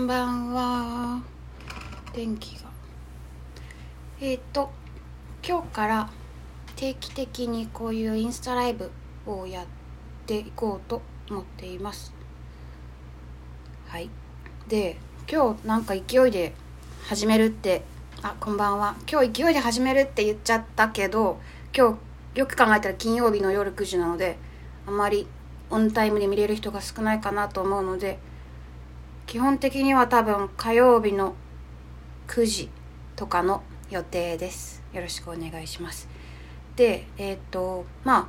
んばんは。電気が。えっ、ー、と今日から定期的にこういうインスタライブをやっていこうと思っています。はい。で今日なんか勢いで始めるってあこんばんは。今日勢いで始めるって言っちゃったけど今日よく考えたら金曜日の夜9時なのであまりオンタイムで見れる人が少ないかなと思うので基本的には多分火曜日の9時とかの予定です。よろしくお願いしますでえっ、ー、とま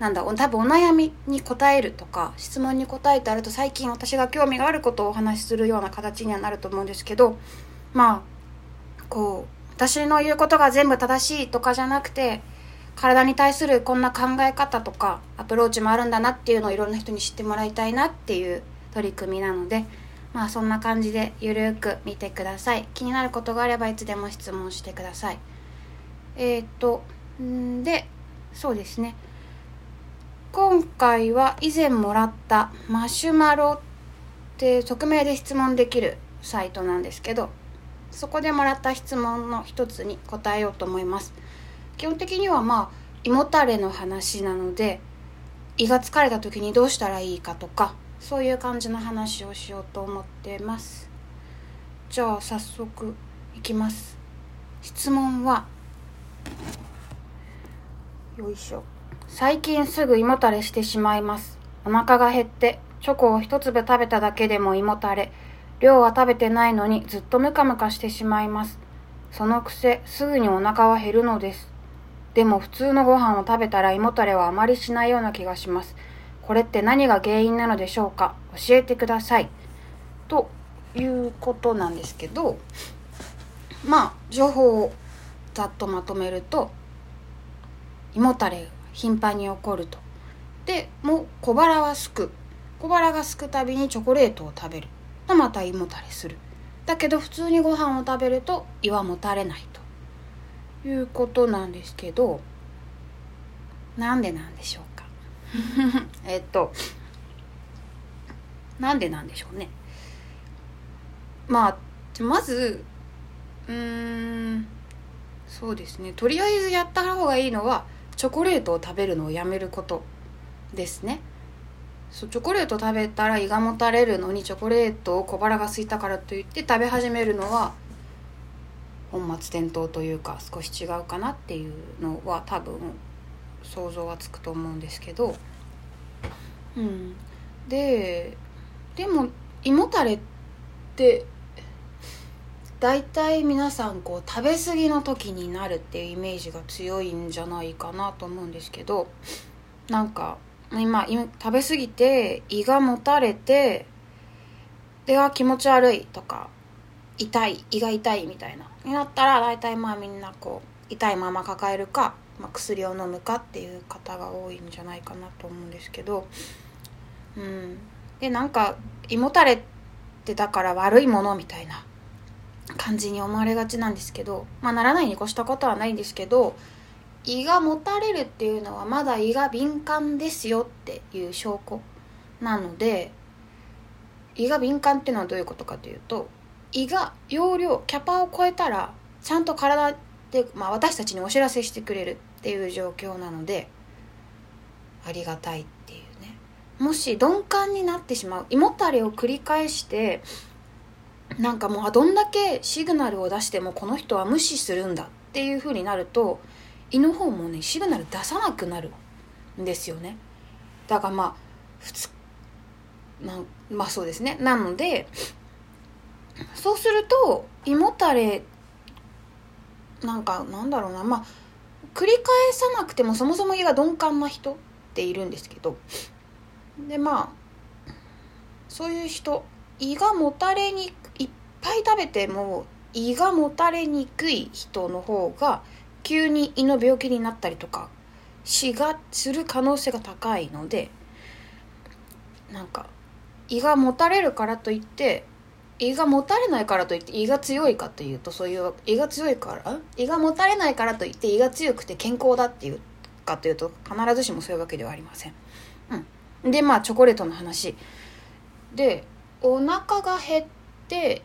あなんだ多分お悩みに答えるとか質問に答えてあると最近私が興味があることをお話しするような形にはなると思うんですけどまあこう私の言うことが全部正しいとかじゃなくて体に対するこんな考え方とかアプローチもあるんだなっていうのをいろんな人に知ってもらいたいなっていう取り組みなのでまあそんな感じでゆるく見てください。気になることがあればいつでも質問してください。えー、っとんでそうですね。今回は以前もらったマシュマロって匿名で質問できるサイトなんですけどそこでもらった質問の一つに答えようと思います。基本的にはまあ胃もたれの話なので胃が疲れた時にどうしたらいいかとかそういう感じの話をしようと思ってます。じゃあ早速いきます。質問はよいしょ。最近すぐ胃もたれしてしまいます。お腹が減ってチョコを一粒食べただけでも胃もたれ。量は食べてないのにずっとムカムカしてしまいます。そのくせすぐにお腹は減るのです。でも普通のご飯を食べたら胃もたれはあまりしないような気がします。これって何が原因なのでしょうか？教えてください。ということなんですけど、まあ、情報をざっとまとめると、胃もたれが頻繁に起こると。で、もう小腹はすく。小腹がすくたびにチョコレートを食べる。とまた胃もたれする。だけど普通にご飯を食べると胃はもたれないと。いうことなんですけどなんでなんでしょうか？えっとなんでなんでしょうね。まあまずうーんそうですね。とりあえずやった方がいいのはチョコレートを食べるのをやめることですね。そうチョコレート食べたら胃がもたれるのにチョコレートを小腹が空いたからといって食べ始めるのは本末転倒というか少し違うかなっていうのは多分想像はつくと思うんですけど、うん、ででも胃もたれって大体皆さんこう食べ過ぎの時になるっていうイメージが強いんじゃないかなと思うんですけど。なんか今食べ過ぎて胃がもたれてでは気持ち悪いとか痛い胃が痛いみたいな。になったら大体まあみんなこう痛いまま抱えるか、まあ、薬を飲むかっていう方が多いんじゃないかなと思うんですけどうん。でなんか胃もたれってだから悪いものみたいな感じに思われがちなんですけどまあならないに越したことはないんですけど胃がもたれるっていうのはまだ胃が敏感ですよっていう証拠なので胃が敏感っていうのはどういうことかというと胃が容量キャパを超えたらちゃんと体、まあ、私たちにお知らせしてくれるっていう状況なのでありがたいっていうね。もし鈍感になってしまう胃もたれを繰り返してなんかもうどんだけシグナルを出してもこの人は無視するんだっていう風になると胃の方もねシグナル出さなくなるんですよね。だからまあ普通まあそうですね。なのでそうすると胃もたれなんかなんだろうな。まあ繰り返さなくてもそもそも胃が鈍感な人っているんですけど。でまあそういう人胃がもたれにいっぱい食べても胃がもたれにくい人の方が急に胃の病気になったりとかしがする可能性が高いのでなんか胃がもたれるからといって胃がもたれないからといって胃が強いかというとそういう胃が強いから胃がもたれないからといって胃が強くて健康だっていうかというと必ずしもそういうわけではありません。うん、でまあチョコレートの話。でお腹が減って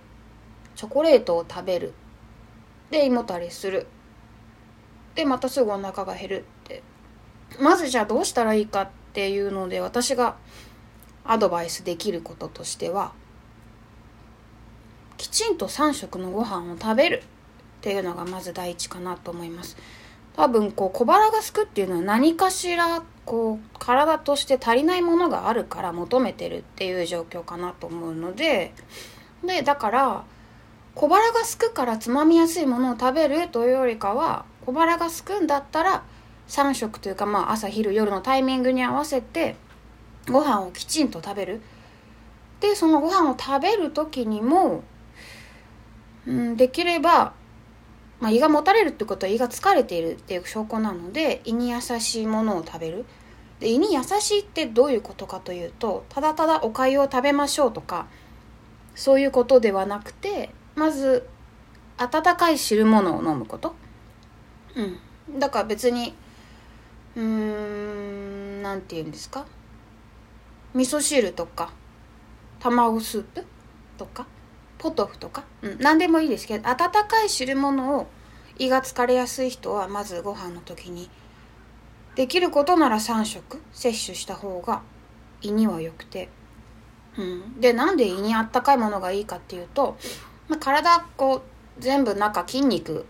チョコレートを食べる。で胃もたれする。でまたすぐお腹が減るって。まずじゃあどうしたらいいかっていうので私がアドバイスできることとしてはきちんと3食のご飯を食べるっていうのがまず第一かなと思います。多分こう小腹がすくっていうのは何かしらこう体として足りないものがあるから求めてるっていう状況かなと思うのででだから小腹がすくからつまみやすいものを食べるというよりかは小腹がすくんだったら3食というかまあ朝昼夜のタイミングに合わせてご飯をきちんと食べる。でそのご飯を食べる時にも、うん、できればまあ、胃がもたれるってことは胃が疲れているっていう証拠なので胃に優しいものを食べる。で胃に優しいってどういうことかというとただただおかゆを食べましょうとかそういうことではなくてまず温かい汁物を飲むこと。うん。だから別にうーん何て言うんですか？味噌汁とか卵スープとかポトフとか、うん、何でもいいですけど温かい汁物を胃が疲れやすい人はまずご飯の時にできることなら3食摂取した方が胃には良くて、うん、でなんで胃にあったかいものがいいかっていうと、まあ、体こう全部中筋肉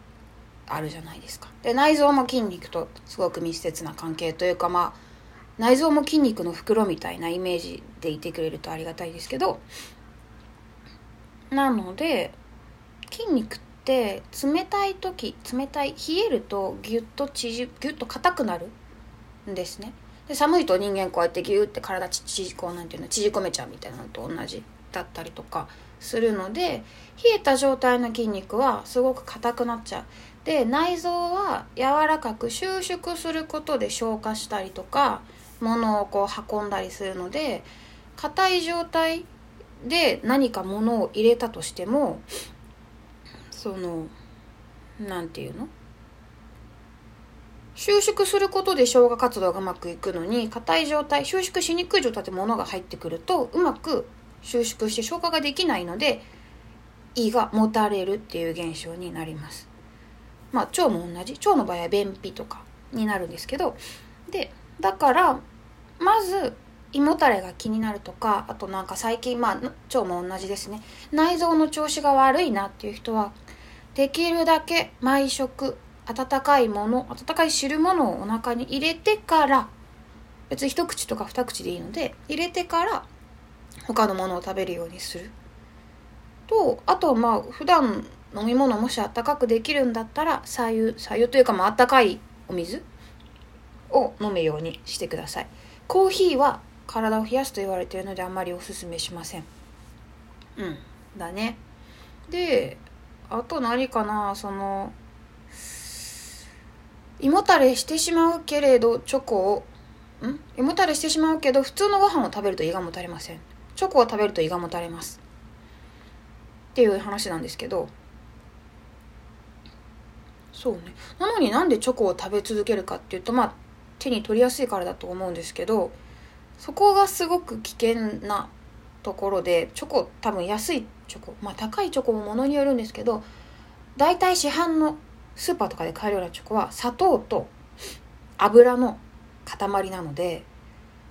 あるじゃないですか。で内臓も筋肉とすごく密接な関係というかまあ内臓も筋肉の袋みたいなイメージでいてくれるとありがたいですけどなので筋肉って冷たい時冷たい冷えるとギュッと縮ギュッと硬くなるんですね。で寒いと人間こうやってギュッて体ちちこうなんていうの縮こめちゃうみたいなのと同じだったりとかするので冷えた状態の筋肉はすごく硬くなっちゃう。で内臓は柔らかく収縮することで消化したりとか物をこう運んだりするので硬い状態で何か物を入れたとしてもその何て言うの？収縮することで消化活動がうまくいくのに硬い状態収縮しにくい状態で物が入ってくるとうまく収縮して消化ができないので胃がもたれるっていう現象になります。まあ腸も同じ。腸の場合は便秘とかになるんですけど。でだからまず胃もたれが気になるとかあとなんか最近まあ腸も同じですね。内臓の調子が悪いなっていう人はできるだけ毎食温かいもの温かい汁物をお腹に入れてから別に一口とか二口でいいので入れてから他のものを食べるようにする。とあとまあ普段飲み物もしあったかくできるんだったら左右左右というかまああったかいお水を飲むようにしてください。コーヒーは体を冷やすと言われているのであんまりおすすめしません。うん。だね。であと何かな？その胃もたれしてしまうけれどチョコをん？胃もたれしてしまうけど普通のご飯を食べると胃がもたれません。チョコを食べると胃がもたれます。っていう話なんですけど。そうね。なのになんでチョコを食べ続けるかっていうとまあ手に取りやすいからだと思うんですけどそこがすごく危険なところでチョコ多分安いチョコまあ高いチョコもものによるんですけど大体市販のスーパーとかで買えるようなチョコは砂糖と油の塊なので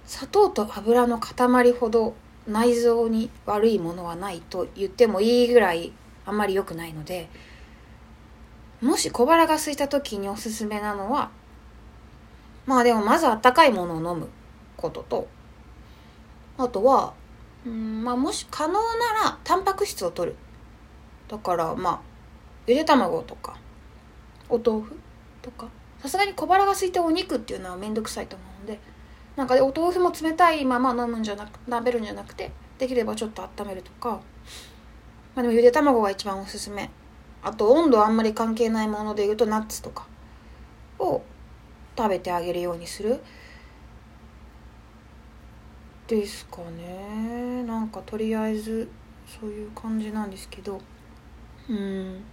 砂糖と油の塊ほど内臓に悪いものはないと言ってもいいぐらいあんまり良くないのでもし小腹が空いた時におすすめなのはまあでもまずあったかいものを飲むこととあとはうん。まあもし可能ならタンパク質を取る。だからまあゆで卵とかお豆腐とか。さすがに小腹が空いてお肉っていうのは面倒くさいと思うのでなんかでお豆腐も冷たいまま飲むんじゃなく食べるんじゃなくてできればちょっと温めるとか。まあでもゆで卵が一番おすすめ。あと温度あんまり関係ないものでいうとナッツとかを食べてあげるようにするですかね。なんかとりあえずそういう感じなんですけど。うん。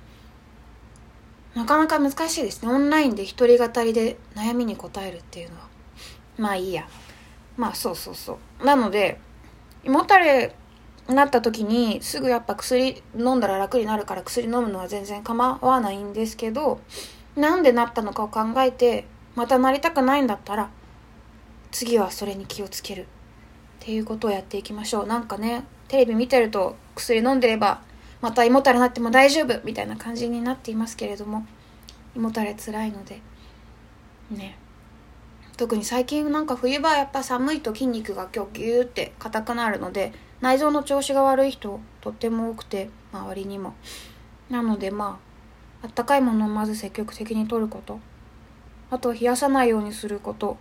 なかなか難しいですね。オンラインで一人語りで悩みに答えるっていうのは。まあいいや。まあそうそうそう。なので胃もたれになった時にすぐやっぱ薬飲んだら楽になるから薬飲むのは全然構わないんですけどなんでなったのかを考えてまたなりたくないんだったら次はそれに気をつける。っていうことをやっていきましょう。なんかねテレビ見てると薬飲んでればまた胃もたれになっても大丈夫みたいな感じになっていますけれども胃もたれつらいので。ね。特に最近なんか冬場やっぱ寒いと筋肉が今日ギューって硬くなるので内臓の調子が悪い人とっても多くて周りにも。なのでまああったかいものをまず積極的にとること。あと冷やさないようにすること。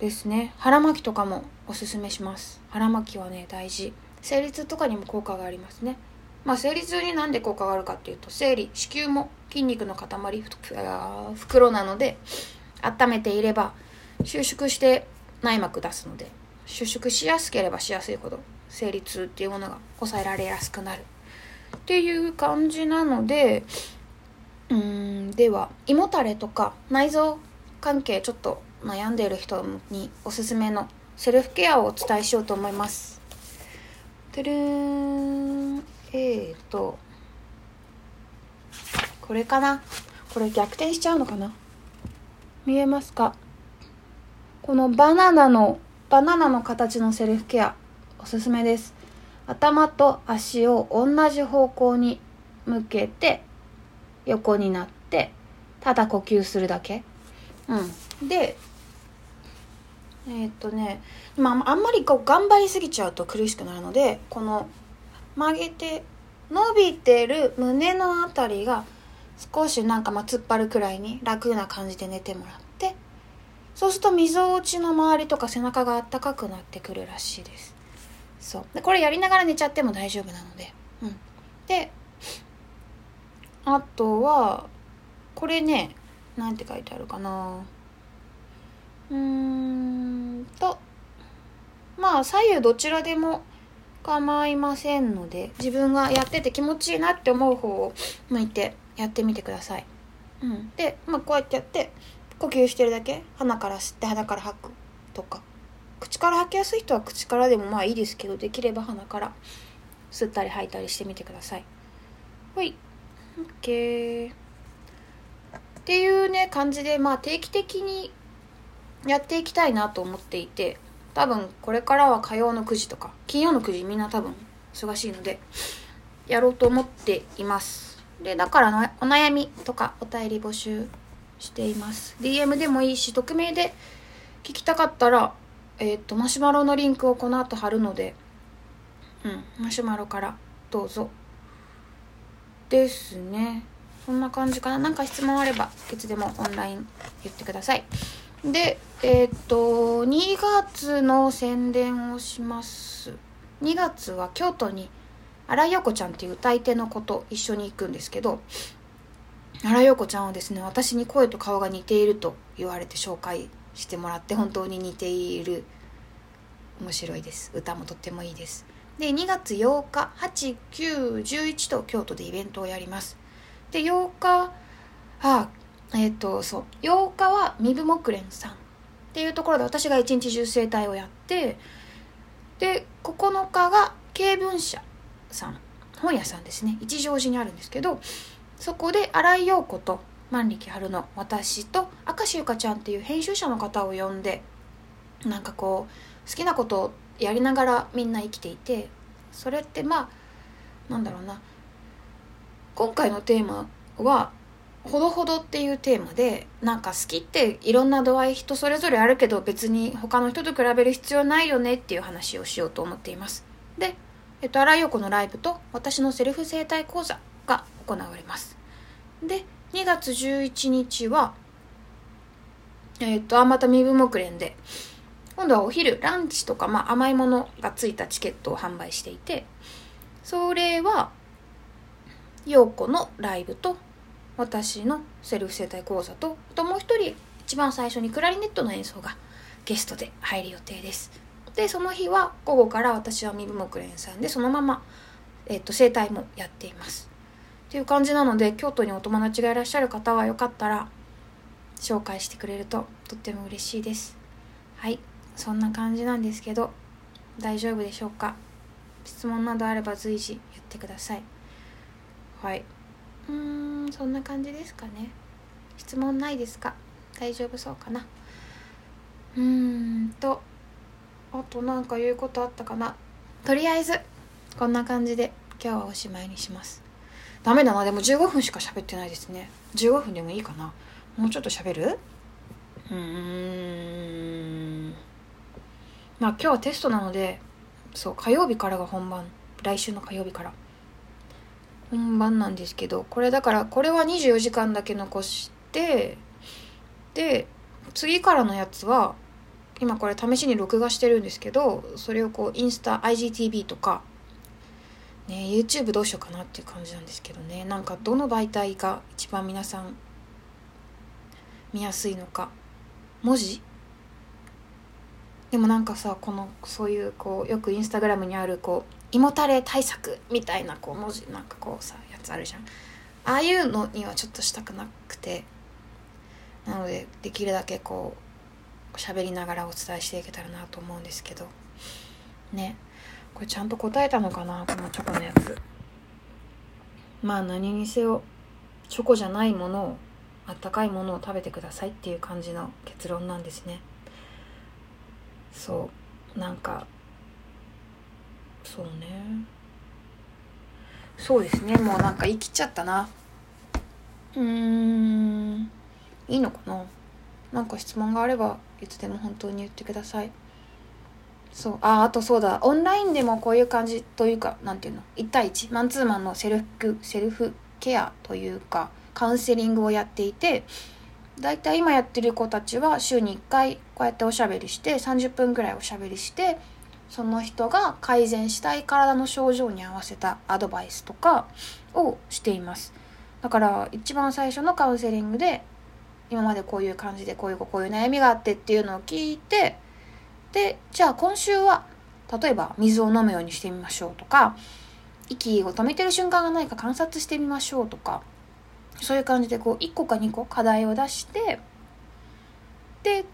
ですね。腹巻きとかもおすすめします。腹巻きはね大事。生理痛とかにも効果がありますね。まあ生理痛になんで効果があるかっていうと生理子宮も筋肉の塊袋なので温めていれば収縮して内膜出すので収縮しやすければしやすいほど生理痛っていうものが抑えられやすくなる。っていう感じなのでうんでは胃もたれとか内臓関係ちょっと悩んでいる人におすすめのセルフケアをお伝えしようと思います。てるーんえーとこれかな？これ逆転しちゃうのかな？見えますか？このバナナのバナナの形のセルフケアおすすめです。頭と足を同じ方向に向けて横になってただ呼吸するだけ。うん。でえー、っとね、まあ、あんまりこう頑張りすぎちゃうと苦しくなるのでこの曲げて伸びてる胸のあたりが少しなんかま突っ張るくらいに楽な感じで寝てもらってそうするとみぞおちの周りとか背中があったかくなってくるらしいです。そう。でこれやりながら寝ちゃっても大丈夫なので。うん。であとはこれねなんて書いてあるかな。うんとまあ左右どちらでも構いませんので自分がやってて気持ちいいなって思う方を向いてやってみてください、うん、で、まあ、こうやってやって呼吸してるだけ鼻から吸って鼻から吐くとか。口から吐きやすい人は口からでもまあいいですけどできれば鼻から吸ったり吐いたりしてみてください。ほい。OK っていうね感じでまあ定期的にやっていきたいなと思っていて多分これからは火曜の9時とか金曜の9時みんな多分忙しいのでやろうと思っています。でだからのお悩みとかお便り募集しています。DM でもいいし匿名で聞きたかったらえっ、ー、とマシュマロのリンクをこの後貼るのでうんマシュマロからどうぞ。ですね。そんな感じかな。何か質問あればいつでもオンライン言ってください。でえっ、と2月の宣伝をします。2月は京都に新井陽子ちゃんっていう歌い手の子と一緒に行くんですけど新井陽子ちゃんはですね私に声と顔が似ていると言われて紹介してもらって本当に似ている。面白いです。歌もとってもいいです。で2月8日8911と京都でイベントをやります。で8日あえっ、とそう。8日は身分木蓮さんっていうところで私が一日中整体をやってで9日が経文社さん本屋さんですね。一乗寺にあるんですけどそこで新井陽子と万力春の私と明石ゆかちゃんっていう編集者の方を呼んでなんかこう好きなことをやりながらみんな生きていてそれってまあなんだろうな。今回のテーマは「ほどほど」っていうテーマでなんか好きっていろんな度合い人それぞれあるけど別に他の人と比べる必要ないよねっていう話をしようと思っています。で、えっと、荒井陽子のライブと私のセルフ生態講座が行われます。で2月11日はえっとあまた身分目連で今度はお昼ランチとか、まあ、甘いものがついたチケットを販売していてそれは陽子のライブと私のセルフ生態講座とあともう一人一番最初にクラリネットの演奏がゲストで入る予定です。でその日は午後から私は身分目連さんでそのまま、えーと、生態もやっています。っていう感じなので京都にお友達がいらっしゃる方はよかったら紹介してくれるととっても嬉しいです。はい。そんな感じなんですけど大丈夫でしょうか？質問などあれば随時言ってください。はい。うんそんな感じですかね。質問ないですか？大丈夫そうかな？うーんとあとなんか言うことあったかな？とりあえずこんな感じで今日はおしまいにします。ダメだな。でも15分しか喋ってないですね。15分でもいいかな？もうちょっと喋る？うーん。まあ今日はテストなのでそう火曜日からが本番。来週の火曜日から。本番なんですけどこれだからこれは24時間だけ残してで次からのやつは今これ試しに録画してるんですけどそれをこうインスタ IGTV とかね YouTube どうしようかなっていう感じなんですけどね。なんかどの媒体が一番皆さん見やすいのか。文字？でもなんかさこのそういうこうよくインスタグラムにあるこう胃もたれ対策みたいなこう文字なんかこうさやつあるじゃん。ああいうのにはちょっとしたくなくて。なのでできるだけこう喋りながらお伝えしていけたらなと思うんですけど。ね。これちゃんと答えたのかな？このチョコのやつ。まあ何にせよチョコじゃないものをあったかいものを食べてくださいっていう感じの結論なんですね。そう。なんかそうね。そうですね。もうなんか言い切っちゃったな。うーん。いいのかな。なんか質問があればいつでも本当に言ってください。そう。ああとそうだ。オンラインでもこういう感じというかなんていうの？1対1マンツーマンのセルフセルフケアというかカウンセリングをやっていてだいたい今やってる子たちは週に1回こうやっておしゃべりして30分ぐらいおしゃべりしてその人が改善したい体の症状に合わせたアドバイスとかをしています。だから一番最初のカウンセリングで今までこういう感じでこういうこういう悩みがあってっていうのを聞いてでじゃあ今週は例えば水を飲むようにしてみましょうとか息を止めてる瞬間がないか観察してみましょうとかそういう感じでこう1個か2個課題を出してで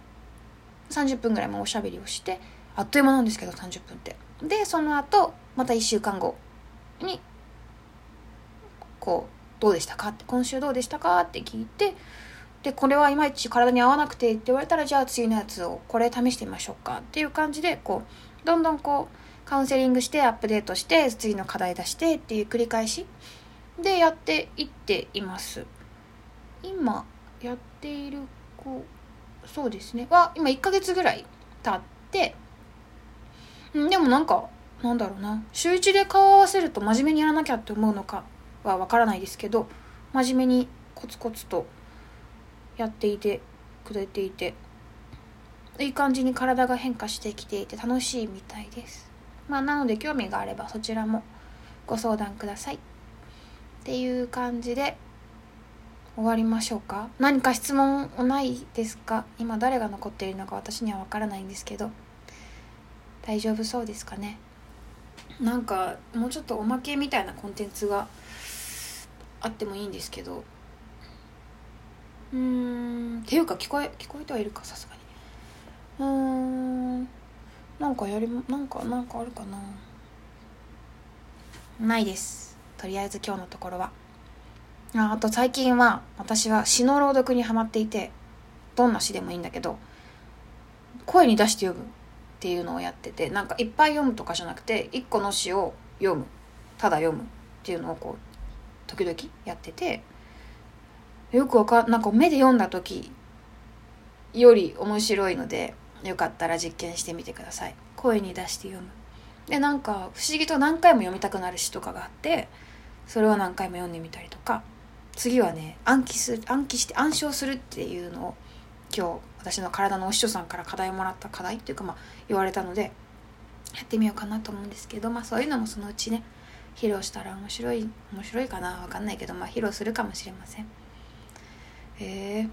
30分ぐらいもおしゃべりをしてあっという間なんですけど30分って。でその後また1週間後にこうどうでしたかって今週どうでしたかって聞いてでこれはいまいち体に合わなくてって言われたらじゃあ次のやつをこれ試してみましょうかっていう感じでこうどんどんこうカウンセリングしてアップデートして次の課題出してっていう繰り返しでやっていっています。今やっている子そうですね。は今1ヶ月ぐらい経ってでもなんかなんだろうな。週1で顔を合わせると真面目にやらなきゃって思うのかは分からないですけど真面目にコツコツとやっていてくれていていい感じに体が変化してきていて楽しいみたいです。まあなので興味があればそちらもご相談ください。っていう感じで終わりましょうか。何か質問ないですか？今誰が残っているのか私には分からないんですけど。大丈夫そうですかね？なんかもうちょっとおまけみたいなコンテンツがあってもいいんですけど。うーんっていうか聞こえ聞こえてはいるかさすがに。うーんなんかやりなんかなんかあるかな？ないです。とりあえず今日のところは。ああと最近は私は詩の朗読にハマっていてどんな詩でもいいんだけど声に出して読むっていうのをやっててなんかいっぱい読むとかじゃなくて一個の詩を読む。ただ読むっていうのをこう時々やっててよくわかなんか目で読んだ時より面白いのでよかったら実験してみてください。声に出して読む。でなんか不思議と何回も読みたくなる詩とかがあってそれを何回も読んでみたりとか。次はね暗記する暗記して暗唱するっていうのを今日私の体のお師匠さんから課題をもらった課題っていうかまあ言われたのでやってみようかなと思うんですけどまあそういうのもそのうちね披露したら面白い面白いかなわかんないけどまあ披露するかもしれません。へえ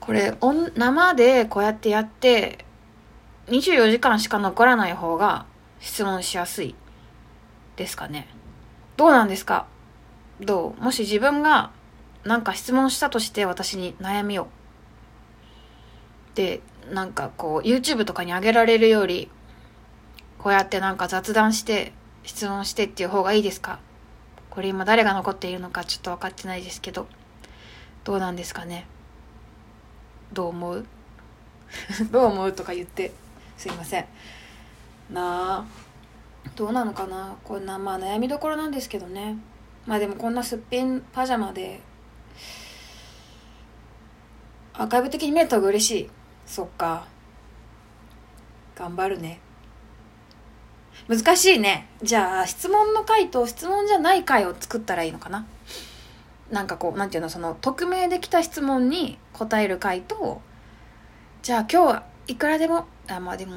これ生でこうやってやって24時間しか残らない方が質問しやすいですかね。どうなんですか？どう？もし自分がなんか質問したとして私に悩みをでなんかこう YouTube とかに上げられるよりこうやってなんか雑談して質問してっていう方がいいですか？これ今誰が残っているのかちょっと分かってないですけどどうなんですかね？どう思う？どう思うとか言ってすいません。なあどうなのかな？こんなまあ悩みどころなんですけどね。まあでもこんなすっぴんパジャマでアーカイブ的に見えた方が嬉しい。そっか。頑張るね。難しいね。じゃあ質問の回と質問じゃない回を作ったらいいのかな？なんかこうなんていうのその匿名で来た質問に答える回とじゃあ今日はいくらでもあまあでも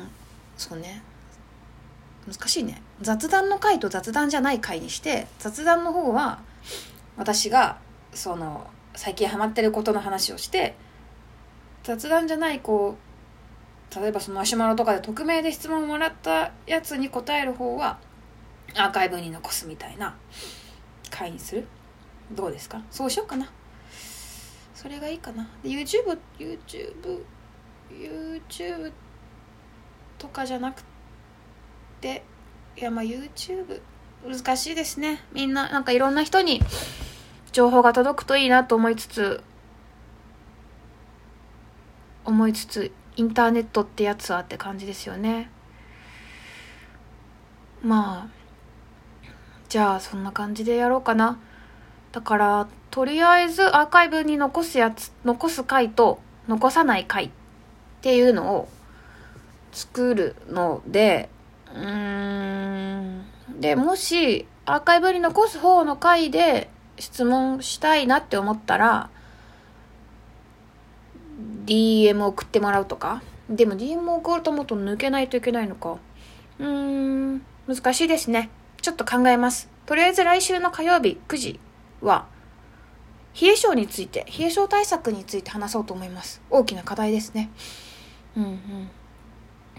そうね。難しいね。雑談の回と雑談じゃない回にして雑談の方は私がその最近ハマってることの話をして雑談じゃないこう例えばそのマシュマロとかで匿名で質問をもらったやつに答える方はアーカイブに残すみたいな回にする？どうですか？そうしようかな。それがいいかな。YouTube YouTube YouTube とかじゃなくていやまあ YouTube 難しいですね。みんななんかいろんな人に情報が届くといいなと思いつつ思いつつインターネットってやつはって感じですよね。まあじゃあそんな感じでやろうかな。だからとりあえずアーカイブに残すやつ残す回と残さない回っていうのを作るのでうーん。でもしアーカイブに残す方の回で質問したいなって思ったら DM 送ってもらうとか。でも DM 送ると思うと抜けないといけないのか。うーん難しいですね。ちょっと考えます。とりあえず来週の火曜日9時は冷え性について冷え性対策について話そうと思います。大きな課題ですね。うんうん。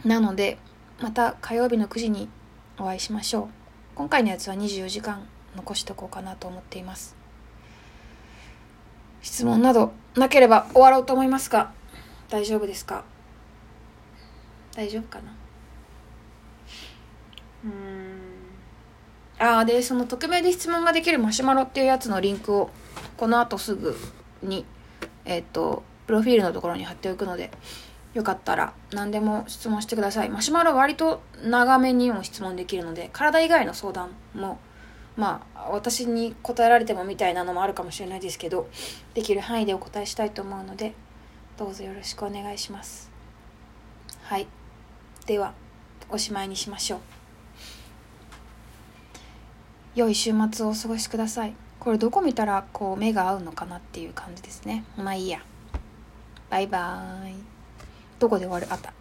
なのでまた火曜日の9時にお会いしましょう。今回のやつは24時間残しておこうかなと思っています。質問などなければ終わろうと思いますが大丈夫ですか？大丈夫かな？うん。ああでその匿名で質問ができるマシュマロっていうやつのリンクをこの後すぐにえっ、とプロフィールのところに貼っておくのでよかったら何でも質問してください。マシュマロは割と長めにも質問できるので体以外の相談もまあ私に答えられてもみたいなのもあるかもしれないですけどできる範囲でお答えしたいと思うのでどうぞよろしくお願いします。はい。ではおしまいにしましょう。良い週末をお過ごしください。これどこ見たらこう目が合うのかなっていう感じですね。まあいいや。バイバーイ。どこで終わる？あった。